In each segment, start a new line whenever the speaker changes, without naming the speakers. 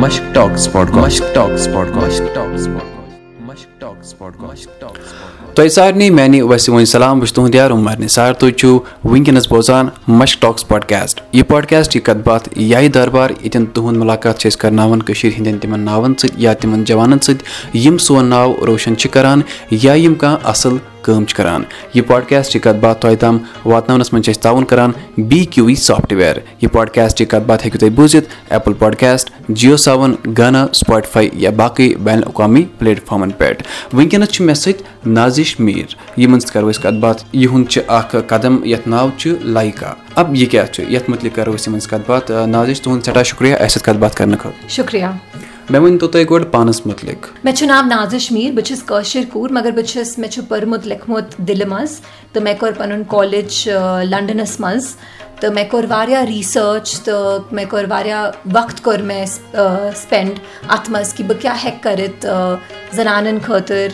مشک ٹاکس مشک ٹاکس مشک ٹاکس ٹاکس مشک ٹاکس تۄہہِ سارنٕے میانہِ وسیٖم سلام بہٕ چھُس تُہُنٛد یار عمر نثار تُہۍ چھِو وٕنکیٚنس بوزان مشک ٹاکس پاڈکاسٹ یہِ پاڈکاسٹ یہِ کتھ باتھ یہِ دربار ییٚتٮ۪ن تُہُنٛد مُلاقات چھِ أسۍ کرناوان کٔشیٖر ہٕنٛدٮ۪ن تِمن ناوَن سۭتۍ یا تِمن جوانن سۭتۍ یِم سون ناو روشن چھِ کران یا یِم کانٛہہ اَصٕل کٲم چھِ کران۔ یہِ پاڈکاسٹ یہِ کتھ باتھ تۄہہِ تام واتناونس منٛز چھِ أسۍ تعاوُن کران B Q V software یہِ پاڈکاسٹ یہِ کتھ باتھ ہیٚکِو تُہۍ بوٗزِتھ۔ ایپل پاڈکاسٹ جیو سیوَن گانا سُپاٹفاے یا باقٕے بین الاقوامی پلیٹ فارمن پٮ۪ٹھ۔ وٕنکیٚنس چھُ مےٚ سۭتۍ نازِش میٖر۔ یِمن سۭتۍ کرو أسۍ کتھ باتھ۔ یِہُنٛد قدم، یتھ ناو چھُ لایکا اب یہِ کیاہ چھُ؟ یتھ مُتعلِق کرو أسۍ یِمن سۭتۍ کتھ باتھ۔ نازِش، تُہُنٛد سٮ۪ٹھاہ شُکریہ۔ اَسہِ سۭتۍ کتھ باتھ خٲطرٕ۔
شُکریہ۔
مےٚ ؤنۍ تو تُہۍ گۄڈٕ پانس مُتعلِق
مےٚ چھُ ناو نازِش میٖر بہٕ چھَس کٲشِر کوٗر مگر بہٕ چھَس مےٚ چھُ پوٚرمُت لیٚکھمُت دِلہِ منٛز تہٕ مےٚ کوٚر پَنُن کالیج لنڈنَس منٛز تہٕ مےٚ کوٚر واریاہ ریٖسٲرٕچ تہٕ مےٚ کوٚر واریاہ وقت کوٚر مےٚ سپینڈ اَتھ منٛز کہِ بہٕ کیاہ ہٮ۪کہٕ کٔرِتھ زَنانن خٲطرٕ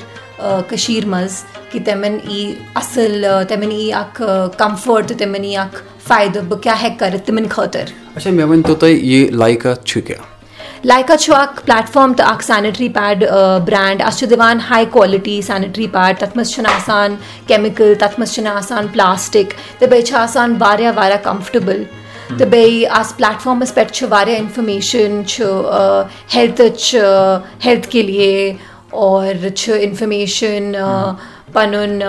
کٔشیٖر منٛز کہِ تِمن یی اَصٕل تِمن یی اکھ کَمفٲٹ تہٕ تِمن یی اکھ فٲیدٕ بہٕ کیاہ ہٮ۪کہٕ کٔرِتھ تِمن
خٲطرٕ
لایکا چھُ اکھ پلیٹ فارم تہٕ اکھ سینِٹری پیڈ برینڈ چھِ دِوان ہاے کالٹی سینِٹری پیڈ منٛز چھُنہٕ آسان کیمِکل منٛز چھُنہٕ آسان پلاسٹِک تہٕ بیٚیہِ آسان واریاہ واریاہ کَمفٲٹیبٕل تہٕ بیٚیہِ اَتھ پلیٹ فارمَس پٮ۪ٹھ چھُ واریاہ اِنفارمیشن ہیٚلتھٕچ ہیٚلتھ کے لیے اور اِنفارمیشن پَنُن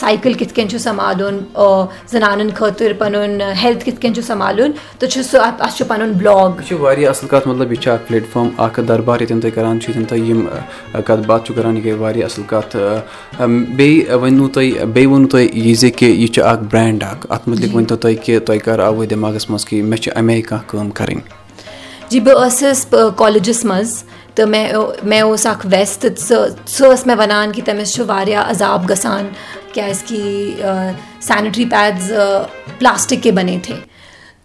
سایکل کِتھ کٔنۍ چھُ سَمبالُن زَنانن خٲطرٕ پَنُن ہیٚلتھ کِتھ کٔنۍ چھُ سَمبالُن تہٕ چھُ سُہ اَتھ چھُ پَنُن بلاگ۔
یہِ چھُ واریاہ اَصٕل کَتھ مطلب یہِ چھُ اکھ پلیٹ فارم اکھ دربار ییٚتٮ۪ن تُہۍ کران چھِو ییٚتٮ۪ن تُہۍ یِم کَتھ باتھ چھِو کران یہِ گٔے واریاہ اَصٕل کَتھ۔ بیٚیہِ ؤنِو تُہۍ بیٚیہِ ووٚنوُ تۄہہِ یہِ زِ کہِ یہِ چھُ اکھ برینڈ اکھ اَتھ مُتعلِق ؤنۍ تو تُہۍ کہِ تۄہہِ کر آوٕ دٮ۪ماغس منٛز کہِ مےٚ چھِ اَمے آیہِ کانٛہہ کٲم کَرٕنۍ۔
جی بہٕ ٲسٕس کالیجَس منٛز۔ تہٕ مےٚ مےٚ اوس اکھ ویٚس تہٕ سۄ سۄ ٲس مےٚ وَنان کہِ تٔمِس چھُ واریاہ عذاب گژھان کیازِ کہِ سینِٹری پیڈٕز کے بَنے تھے۔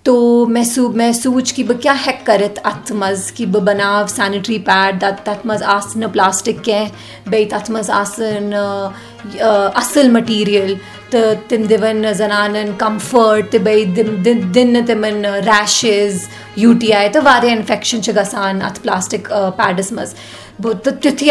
تو مےٚ سوٗ مےٚ سوٗنٛچ کہِ بہٕ کیاہ ہٮ۪کہٕ کٔرِتھ اَتھ منٛز کہِ بہٕ بَناو سینِٹری پیڈ تَتھ منٛز آسہٕ نہٕ پلاسٹِک کیٚنٛہہ بیٚیہِ تَتھ منٛز آسن اَصٕل مٔٹیٖریَل تِم دِوان زَنانن کَمفٲٹ تہٕ بیٚیہِ دِنۍ نہٕ تِمن ریشِز یوٗ ٹی آی تہٕ واریاہ اِنفیکشن چھِ گژھان اَتھ پلاسٹِک پیڈَس منٛز تہٕ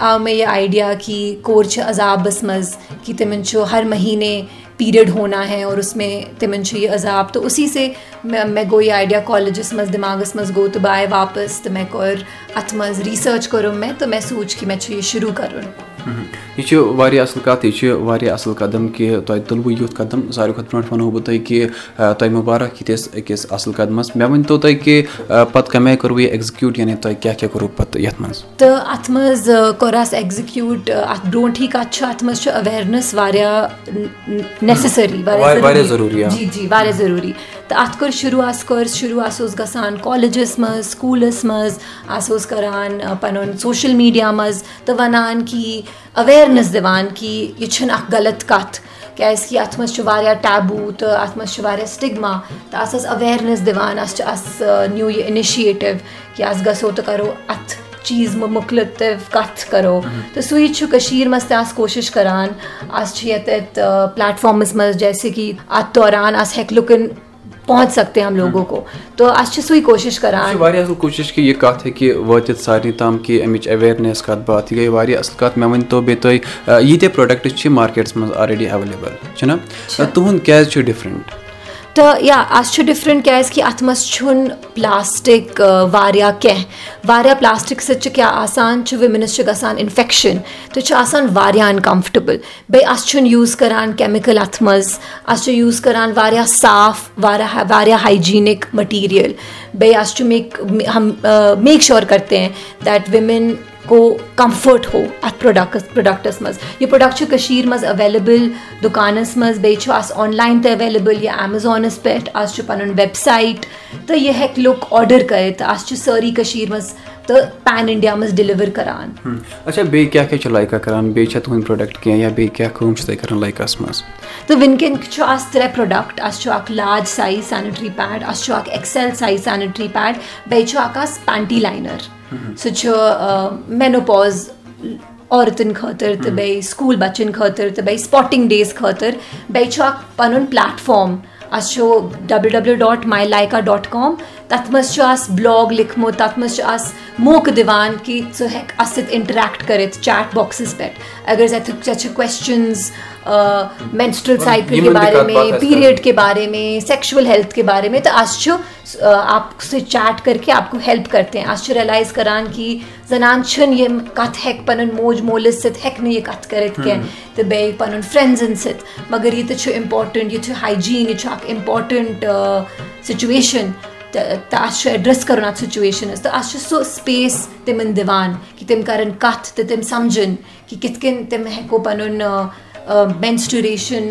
آو مےٚ یہِ آیڈیا کہِ کورِ چھِ عذابَس منٛز کہِ تِمن چھُ ہر مہیٖنے پیٖریڈ ہونا ہے اور اُس میں تِمن چھُ یہِ عذاب۔ تہٕ اُسی سے مےٚ گوٚو یہِ آیڈیا کالیجَس منٛز دٮ۪ماغَس منٛز گوٚو تہٕ بہٕ آیہِ واپَس تہٕ مےٚ کوٚر اَتھ منٛز رِسٲرٕچ کوٚرُم مےٚ تہٕ مےٚ سوٗنٛچ کہِ مےٚ چھُ یہِ شروٗع کَرُن
یہِ چھُ اَصٕل کَتھ یہِ اَصٕل قدم کہِ تۄہہِ تُلوٕ یُتھ قدم۔ ساروی کھۄتہٕ برونٛٹھ وَنہو بہٕ تۄہہِ کہِ تۄہہِ مُبارک یِتھِس أکِس اَصٕل قدمَس۔ مےٚ ؤنۍ تو تُہۍ کہِ پَتہٕ کَمہِ کوٚروٕ یہِ ایٚگزِکیوٗٹ یعنی تۄہہِ کیاہ کیاہ کوٚروٕ پَتہٕ یَتھ منٛز؟
تہٕ اَتھ منٛز کوٚر اَسہِ ایٚگزِکیوٗٹ اَتھ برونٛٹھٕے کَتھ چھُ اَتھ منٛز چھُ اَویرنیٚس واریاہ نیسِسٔری
واریاہ ضروٗری۔
جی جی واریاہ ضروٗری۔ تہٕ اَتھ کوٚر شروٗع آس کوٚر شروٗع آسہٕ اوس گژھان کالیجَس منٛز سکوٗلَس منٛز اوس کَران پَنُن سوشَل میٖڈیا منٛز تہٕ وَنان کہِ اَویرنیٚس دِوان کہِ یہِ چھُنہٕ اکھ غلط کَتھ کیازِ کہِ اَتھ منٛز چھُ واریاہ ٹیبوٗ تہٕ اَتھ منٛز چھُ واریاہ سِٹِگما تہٕ اَسہِ ٲس اَویرنیٚس دِوان اَسہِ چھُ اَسہِ نیوٗ یہِ اِنِشیٹِو کہِ اَسہِ گژھو تہٕ کَرو اَتھ چیٖز مُختلِف کَتھ کَرو۔ تہٕ سُے چھُ کٔشیٖر منٛز تہِ آسہٕ کوٗشِش کَران اَسہِ چھِ ییٚتٮ۪تھ پلیٹ فارمَس منٛز جیسے کہِ اَتھ دوران اَسہِ ہیٚکہِ لُکَن پہنٛچ سکتے ہم لوگوں کو۔ اَسہِ چھِ سُے کوٗشِش کران
واریاہ اَصٕل کوٗشِش کہِ یہِ کَتھ ہیٚکہِ وٲتِتھ سارنٕے تام کہِ اَمِچ ایویرنیٚس کَتھ باتھ یہِ گٔے واریاہ اَصٕل کَتھ مےٚ ؤنۍ تو بیٚیہِ تُہۍ ییٖتیاہ پروڈکٹ چھِ مارکیٹَس منٛز آلریڈی ایویلیبٕل چھُنہ تُہُنٛد کیازِ چھُ ڈِفرنٹ
تہٕ یا اَسہِ چھُ ڈِفرنٹ کیازِ کہِ اَتھ منٛز چھُنہٕ پلاسٹِک واریاہ کیٚنٛہہ واریاہ پلاسٹِک سۭتۍ چھُ کیاہ آسان چھُ وُمینٕز چھُ گژھان اِنفیکشن تہٕ چھُ آسان واریاہ اَنکَمفٲٹیبٕل بیٚیہِ اَسہِ چھُنہٕ یوٗز کران کیمِکل اَتھ منٛز اَسہِ چھُ یوٗز کران واریاہ صاف واریاہ واریاہ ہایجیٖنِک مٔٹیٖریَل بیٚیہِ اَسہِ چھُ میک میک شور کرتے ہیں دیٹ وِمین کو کمفٲٹ ہو اتھ پروڈکٹس پروڈکٹس مز۔ یہ پروڈکٹ چھُ کٔشیٖر منٛز ایویلیبٕل دُکانَس منٛز بیٚیہِ چھُ اَسہِ آن لاین تہِ اویلیبل یا امیزانس پٮ۪ٹھ اَسہِ چھُ پَنُن ویب سایٹ تہٕ یہِ ہیٚکہِ لُکھ آرڈر کٔرِتھ تہٕ چھِ سٲری کشیر مز تہٕ پین اِنڈیا منٛز ڈیلِور کران تہٕ وٕنکیٚن چھُ اَسہِ ترٛےٚ پروڈکٹ اَسہِ چھُ اکھ لارٕج سایز سینِٹری پیڈ اَسہِ چھُ اکھ ایٚکسل سایز سینِٹری پیڈ بیٚیہِ چھُ اکھ اَسہِ پینٹی لاینر سُہ چھُ مینوپاز عورتن خٲطرٕ تہٕ بیٚیہِ سکوٗل بَچن خٲطرٕ تہٕ بیٚیہِ سپاٹِنگ ڈیز خٲطرٕ بیٚیہِ چھُ اکھ پَنُن پلیٹ فارم اَسہِ چھُ ڈبلیو ڈبلیو ڈاٹ ماے لایکا ڈاٹ کام تَتھ منٛز چھُ اَس بلاگ لیکھمُت تَتھ منٛز چھُ اَس موقعہٕ دِوان کہِ ژٕ ہیٚکھ اَتھ سۭتۍ اِنٹریکٹ کٔرِتھ چیٹ باکسَس پٮ۪ٹھ اگر ژےٚ ژےٚ چھِ کوسچنٕز مینسٹرل سائیکل کے بارے میں پیریڈ کے بارے میں سیکشول ہیلتھ کے بارے میں تو آج چھُ آپ سے چیٹ کر کے آپ کو ہیلپ کرتے ہیں۔ آج چھُ ریلائز کران کہ زنان چھُنہٕ یِم کَتھ ہیٚکہِ پَنُن موج مٲلِس سۭتۍ ہیٚکہِ نہٕ یہِ کَتھ کٔرِتھ کینٛہہ تہٕ بیٚیہِ پَنُن فرٛٮ۪نٛڈزَن سۭتۍ مگر یہِ تہِ چھُ اِمپاٹَنٛٹ یہِ چھُ ہایجیٖن یہِ چھُ اَکھ اِمپاٹَنٛٹ سُچویشَن تہٕ اَسہِ چھُ ایڈرَس کَرُن اَتھ سُچویشَنَس تہٕ اَسہِ چھُ سُہ سپیس تِمَن دِوان کہِ تِم کَرَن کَتھ تہٕ تِم سَمجھن کہِ کِتھ کٔنۍ تِم ہیٚکو پَنُن مینسٹوریشن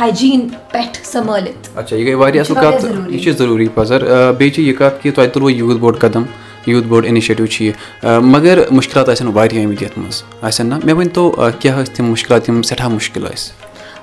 ہایجیٖن پٮ۪ٹھ سَمبٲلِتھ
اچھا یہِ گٔے واریاہ اَصٕل کَتھ یہِ چھِ ضروٗری پَزر بیٚیہِ چھِ یہِ کَتھ کہِ تۄہہِ تُلوٕ یوٗت بوٚڑ قدم یوٗت بوٚڑ اِنِشیٹِو چھِ یہِ مگر مُشکِلات آسن واریاہ آمٕتۍ یَتھ منٛز آسن نہ مےٚ ؤنۍ تو کیٛاہ ٲسۍ تِم مُشکِلات یِم سٮ۪ٹھاہ مُشکِل ٲسۍ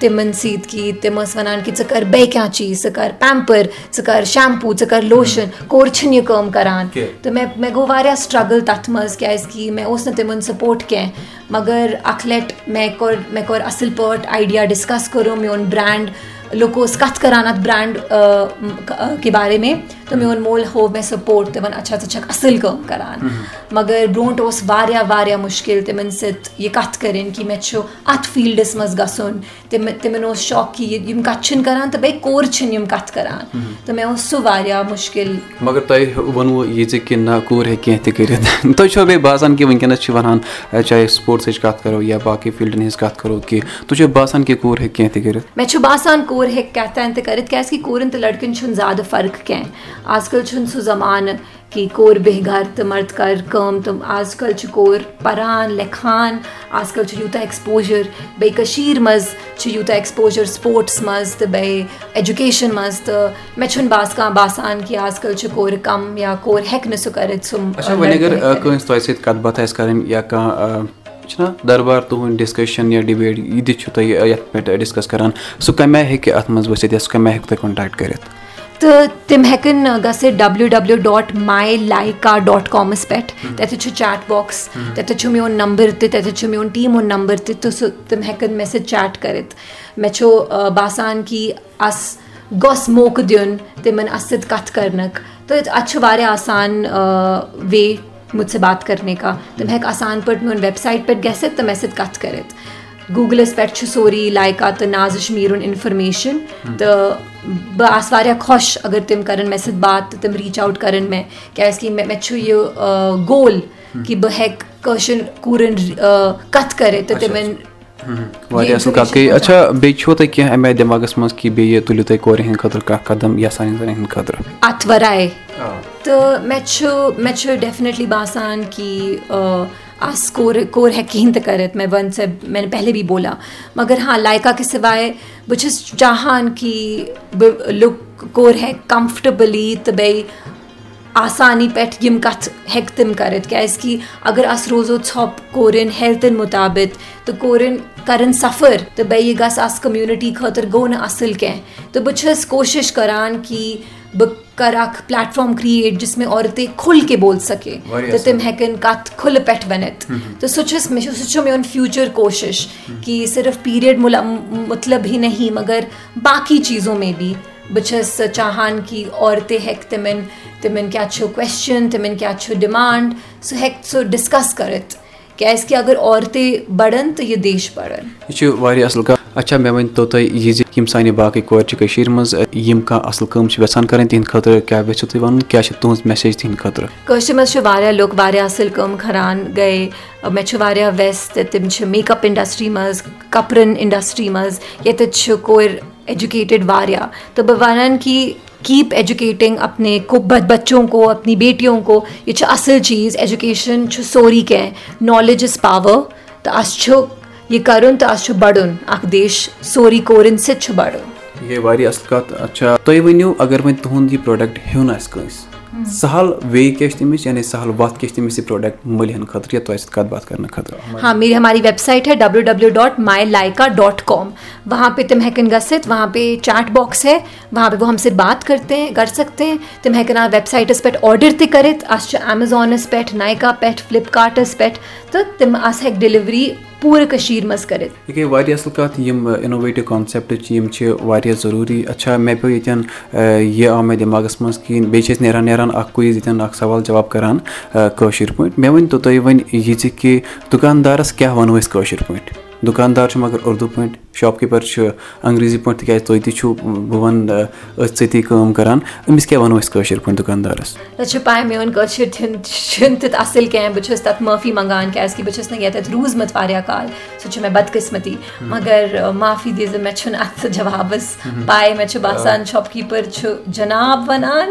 سۭتۍ کہِ تِم ٲسۍ وَنان کہِ ژٕ کَر بیٚیہِ کانٛہہ چیٖز ژٕ کَر پیمپَر ژٕ کَر شیمپوٗ ژٕ کَر لوشَن کورِ چھِنہٕ یہِ کٲم کَران۔ تہٕ مےٚ مےٚ گوٚو واریاہ سٹرٛگٕل تَتھ منٛز کیٛازِکہِ مےٚ اوس نہٕ تِمَن سَپوٹ کینٛہہ مگر اَکھ لَٹہِ مےٚ کوٚر مےٚ کوٚر اَصٕل پٲٹھۍ آیڈیا ڈِسکَس کوٚرُم میون برٛینٛڈ لُکو اوس کَتھ کَران اَتھ برٛینٛڈ کہِ بارے میں۔ تہٕ میون مول ہوو مےٚ سَپوٹ تِمَن اچھا چھَکھ اَصٕل کٲم کَران۔ مگر واریاہ واریاہ مُشکِل تِمَن سۭتۍ یہِ کَتھ کَرٕنۍ کہِ مےٚ چھُ اَتھ فیٖلڈَس منٛز گژھُن تِم تِمَن اوس شوق کہِ یِم چھِنہٕ کَران تہٕ بیٚیہِ کورِ چھِنہٕ یِم کَتھٕ کَران۔ تہٕ مےٚ اوس سُہ واریاہ مُشکِل
مگر تۄہہِ ووٚنوُ یہِ کہِ نہ کوٗر ہیٚکہِ کینٛہہ تہِ کٔرِتھ۔ تُہۍ چھُوا بیٚیہِ باسان کہِ وٕنکیٚنَس چھِ وَنان چاہے سپوٹسٕچ کَتھ کَرو یا باقٕے فیٖلڈَن ہِنٛز کَتھ کَرو کہِ تُہۍ چھُو باسان کہِ کوٗر ہیٚکہِ کینٛہہ تہِ کٔرِتھ۔
مےٚ چھُ باسان کوٗر ہیٚکہِ کیٛاہ تام تہِ کٔرِتھ کیٛازِکہِ کوٗرٮ۪ن تہٕ لٔڑکَن چھُنہٕ زیادٕ فرق کینٛہہ۔ آز کَل سُہ زَمانہٕ کہِ کورِ بیٚہہِ گَرٕ تہٕ مَرد کَرِ کٲم تہٕ آز کَل چھِ کورِ پَران لیکھان آز کَل چھُ یوٗتاہ ایٚکٕسپوجَر بیٚیہِ کٔشیٖرِ منٛز چھِ یوٗتاہ ایٚکٕسپوجَر سپوٹٕس منٛز تہٕ بیٚیہِ ایٚجوکیشَن منٛز تہٕ مےٚ چھُنہٕ باس کانٛہہ باسان کہِ آز کَل چھِ کورِ کَم یا کورِ ہیٚکہِ نہٕ سُہ کٔرِتھ سُہ
وۄنۍ اگر کٲنٛسہِ تۄہہِ سۭتۍ کَتھ باتھ آسہِ کَرٕنۍ یا کانٛہہ چھُنہ دربار تُہُنٛد ڈِسکَشَن یا ڈِبیٹ یہِ تہِ چھُو تُہۍ یَتھ پٮ۪ٹھ ڈِسکَس کَران سُہ کَمہِ آیہِ ہیٚکہِ اَتھ منٛز ؤسِتھ یا سُہ کَمہِ آیہِ ہیٚکہِ تۄہہِ کَنٹیکٹ کٔرِتھ
تہٕ تِم ہیٚکَن گٔژھِتھ ڈبلیو ڈبلیو ڈاٹ ماے لایکا ڈاٹ کامَس پٮ۪ٹھ تَتٮ۪تھ چھُ چیٹ باکٕس تَتٮ۪تھ چھُ میون نمبر تہِ تَتٮ۪تھ چھُ میون ٹیٖم ہُنٛد نمبر تہِ تہٕ سُہ تِم ہیٚکَن مےٚ سۭتۍ چیٹ کٔرِتھ مےٚ چھُ باسان کہِ اَس گوٚژھ موقعہٕ دیُن تِمَن اَتھ سۭتۍ کَتھ کَرنُک۔ تہٕ اَتھ چھُ واریاہ آسان وے مُجھ سے بات کَرنے کا۔ تِم ہیٚکہِ آسان پٲٹھۍ میون ویٚبسایٹ پٮ۪ٹھ گٔژھِتھ تہٕ مےٚ سۭتۍ کَتھ کٔرِتھ گوٗگلَس پٮ۪ٹھ چھُ سورُے لایکا تہٕ نازِشمیٖرُن اِنفارمیشَن تہٕ بہٕ آسہٕ واریاہ خۄش اگر تِم کَرَن مےٚ سۭتۍ بات تہٕ تِم ریٖچ آوُٹ کَرَن مےٚ کیٛازِکہِ مےٚ مےٚ چھُ یہِ گول کہِ بہٕ ہیٚکہٕ کٲشِر کوٗرٮ۪ن کَتھ کٔرِتھ تہٕ تِمَن
واریاہ اَصٕل کَتھ گٔے اچھا بیٚیہِ چھُوا تۄہہِ کینٛہہ اَمہِ آیہِ دٮ۪ماغَس منٛز کہِ بیٚیہِ تُلِو تُہۍ کورِ ہِنٛدِ خٲطرٕ کانٛہہ قدم یا سانٮ۪ن زَنٮ۪ن ہِنٛدِ خٲطرٕ
اَتھ وَرٲے تہٕ مےٚ چھُ مےٚ چھُ ڈیفنِٹلی باسان کہِ آس کورِ کورِ ہیٚکہِ کِہیٖنۍ تہِ کٔرِتھ مےٚ وَن سا مےٚ نے پہلے بھی بولا۔ مگر ہاں لایکا کہِ سِوایے بہٕ چھَس چاہان کہِ بہٕ لُکھ کورِ ہیٚکہِ کَمفٲٹیبٕلی تہٕ بیٚیہِ آسانی پٮ۪ٹھ یِم کَتھٕ ہیٚکہِ تِم کٔرِتھ کیٛازِکہِ اگر أسۍ روزو ژھۄپہٕ کورٮ۪ن ہیٚلتھَن مُطابِق تہٕ کورٮ۪ن کَرَن سَفر تہٕ بیٚیہِ یہِ گژھِ آسہِ کوٚمنِٹی خٲطرٕ گوٚو نہٕ اَصٕل کینٛہہ تہٕ بہٕ چھَس کوٗشِش کَران کہِ بہٕ کَرٕ اَکھ پٕلیٹفارم کِرٛیٹ جِس مےٚ عورتے کھُل کے بول سکے تہٕ تِم ہیٚکَن ؤنِتھ تہٕ سُہ چھُس مےٚ چھُ سُہ چھُ میون فیوٗچَر کوٗشِش کہِ صرف پیٖریڈ مطلب ہی نہیں مگر باقٕے چیٖزو مے بھی۔ بہٕ چھَس چاہان کہِ عورتہِ ہیٚکہِ تِمَن تِمَن کیٛاہ چھُ کوسچَن تِمَن کیٛاہ چھُ ڈِمانٛڈ سُہ ہیٚکہِ سُہ ڈِسکَس کٔرِتھ کیٛازِکہِ اگر عورتے بَڑَن تہٕ یہِ دیش بَڑَن
یہِ اَصٕل اچھا مےٚ ؤنۍ تو تُہۍ یہِ زِ یِم سانہِ باقٕے کورِ چھِ کٔشیٖرِ منٛز یِم کانٛہہ اَصٕل کٲم چھِ یَژھان کَرٕنۍ تِہِنٛدِ خٲطرٕ کیٛاہ یژھِو تُہۍ وَنُن کیٛاہ چھِ میسیج تِہِنٛدِ خٲطرٕ
کٲشِر منٛز چھِ واریاہ لُکھ واریاہ اَصٕل کٲم کَران گٔے مےٚ چھُ واریاہ ویٚس تہٕ تِم چھِ میک اَپ اِنڈَسٹِرٛی منٛز کَپرَن اِنڈَسٹِرٛی منٛز ییٚتٮ۪تھ چھِ کورِ ایٚجوکیٹِڈ واریاہ تہٕ بہٕ وَنان کہِ کیٖپ ایٚجوکیٹِنٛگ اَپنے بَچوں کو اپنی بیٹیوں کو یہِ چھُ اَصٕل چیٖز ایٚجوکیشَن چھُ سورُے کینٛہہ نالیج اِز پاوَر تہٕ اَسہِ چھُ یہِ کَرُن تہٕ اَسہِ چھُ بَڑُن اَکھ دیش سورُے کورٮ۪ن سۭتۍ چھُ بَڑُن
یہِ گٔے واریاہ اَصٕل کَتھ اچھا تُہۍ ؤنِو اگر وۄنۍ تُہُنٛد یہِ پرٛوڈَکٹ ہیوٚن آسہِ کٲنٛسہِ سہل وے کیا تمس یعنی سہل وت کیا تمس یہ پروڈکٹ ملن خاطر یا تہ کت بات کرنے خاطر۔
ہاں میری ہماری ویب سائٹ ہے ڈبلیو ڈبلیو ڈاٹ مائی لائکا ڈاٹ کام وہاں پہ تم ہیکن گژھت وہاں پہ چیٹ باکس ہے۔ وہاں پہ وہ ہم سے بات کرتے ہیں کر سکتے ہیں۔ تم ہیکن ویب سائٹس پہ آرڈر تہ کرت اس امیزونس پہ نائکا پہ فلپکارٹس پہ۔ تو تم اس ہیک ڈیلیوری پورے کشیر منٛز کٔرِتھ اچھا،
یہِ گٔے واریاہ اَصٕل کَتھ یِم اِنوویٹِو کانسیپٹ چھِ یِم چھِ واریاہ ضروٗری۔ اچھا مےٚ پیوٚو ییٚتٮ۪ن یہِ آو مےٚ دٮ۪ماغَس منٛز کِہیٖنۍ بیٚیہِ چھِ أسۍ نیران نیران اَکھ کُیِز ییٚتٮ۪ن اَکھ سوال جواب کَران کٲشِر پٲٹھۍ مےٚ ؤنۍ تو تُہۍ وۄنۍ یہِ زِ کہِ دُکاندارَس کیٛاہ وَنو أسۍ کٲشِر پٲٹھۍ دُکاندار چھُ مگر اردوٗ پٲٹھۍ شاپ کیٖپر چھُ انگریٖزی پٲٹھۍ تِکیازِ تُہۍ تہِ چھُو بہٕ وَنہٕ أتھۍ سۭتی کٲم کران أمِس کیاہ وَنو أسۍ کٲشِر پٲٹھۍ دُکاندارس
تۄہہِ چھو پاے میون کٲشُر چھُنہٕ تیُتھ اَصٕل کینٛہہ بہٕ چھَس تَتھ معٲفی منٛگان کیازِ کہِ بہٕ چھَس نہٕ ییٚتٮ۪تھ روٗزمٕژ واریاہ کال سُہ چھُ مےٚ بدقٕسمتی مگر معافی دیٖزِ مےٚ چھُنہٕ اَتھ جوابس پاے مےٚ چھُ باسان شاپ کیٖپر چھُ جناب وَنان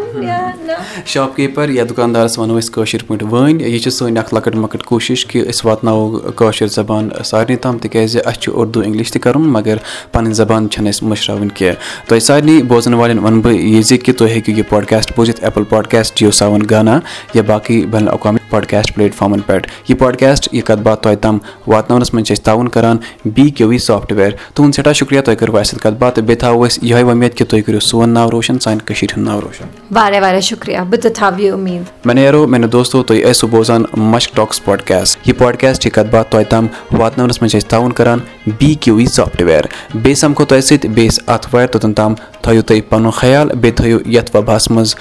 شاپ کیٖپر یا دُکاندارس وَنو أسۍ کٲشِر پٲٹھۍ وٲنۍ یہِ چھِ سٲنۍ اکھ لۄکٕٹ مۄکٕٹ کوٗشِش کہِ أسۍ واتناوو کٲشِر زبان سارنٕے تام تِکیازِ اَسہِ چھُ اردوٗ اِنگلِش تہِ کَرُن مگر پَنٕنۍ زبان چھَنہٕ اَسہِ مٔشراوٕنۍ کینٛہہ۔ تۄہہِ سارنٕے بوزن والٮ۪ن وَنہٕ بہٕ یہِ زِ کہِ تُہۍ ہیٚکِو یہِ پاڈکاسٹ بوٗزِتھ ایپل پاڈکاسٹ جیو سیوَن گانا یا باقٕے بین الاقوامی پاڈکاسٹ پلیٹ فارمَن پؠٹھ یہِ پاڈکاسٹ یہِ کَتھ باتھ تۄہہِ تام واتناونَس منٛز چھِ أسۍ تعاوُن کَران B Q V software تُہُنٛد سٮ۪ٹھاہ شُکریہ تۄہہِ کٔروٕ اَسہِ سۭتۍ کَتھ باتھ تہٕ بیٚیہِ تھاوو أسۍ یِہوے وۄمید کہِ تُہۍ کٔرِو سون ناو روشَن سانہِ کٔشیٖرِ ہُنٛد ناو روشَن۔
واریاہ واریاہ شُکریہ۔ بہٕ تہِ تھاوٕ یہِ اُمید۔
مےٚ نیرو میانہِ دوستو تُہۍ ٲسِو بوزان مشک ٹاکٕس پاڈکاسٹ یہِ پاڈکاسٹ یہِ کَتھ باتھ تۄہہِ تام واتناونَس منٛز چھِ أسۍ تعاوُن کَران B Q V software بیٚیہِ سَمکھو تۄہہِ سۭتۍ بیٚیِس آتھوارِ توٚتَن تام تھٲیِو تُہۍ پَنُن خیال بیٚیہِ تھٲیِو یَتھ وبہَس منٛز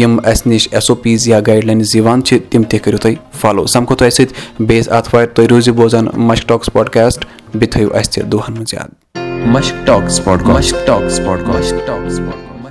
یِم اَسہِ نِش ایس او پیٖز یا گایِڈ لاینٕز یِوان چھِ تِم تہِ کٔرِو تُہۍ فالو سَمکھو تۄہہِ سۭتۍ بیٚیِس آتھوارِ تُہۍ روٗزِو بوزان مشک ٹاکٕس پاڈکاسٹ بیٚیہِ تھٲیِو اَسہِ تہِ دۄہَن منٛز یاد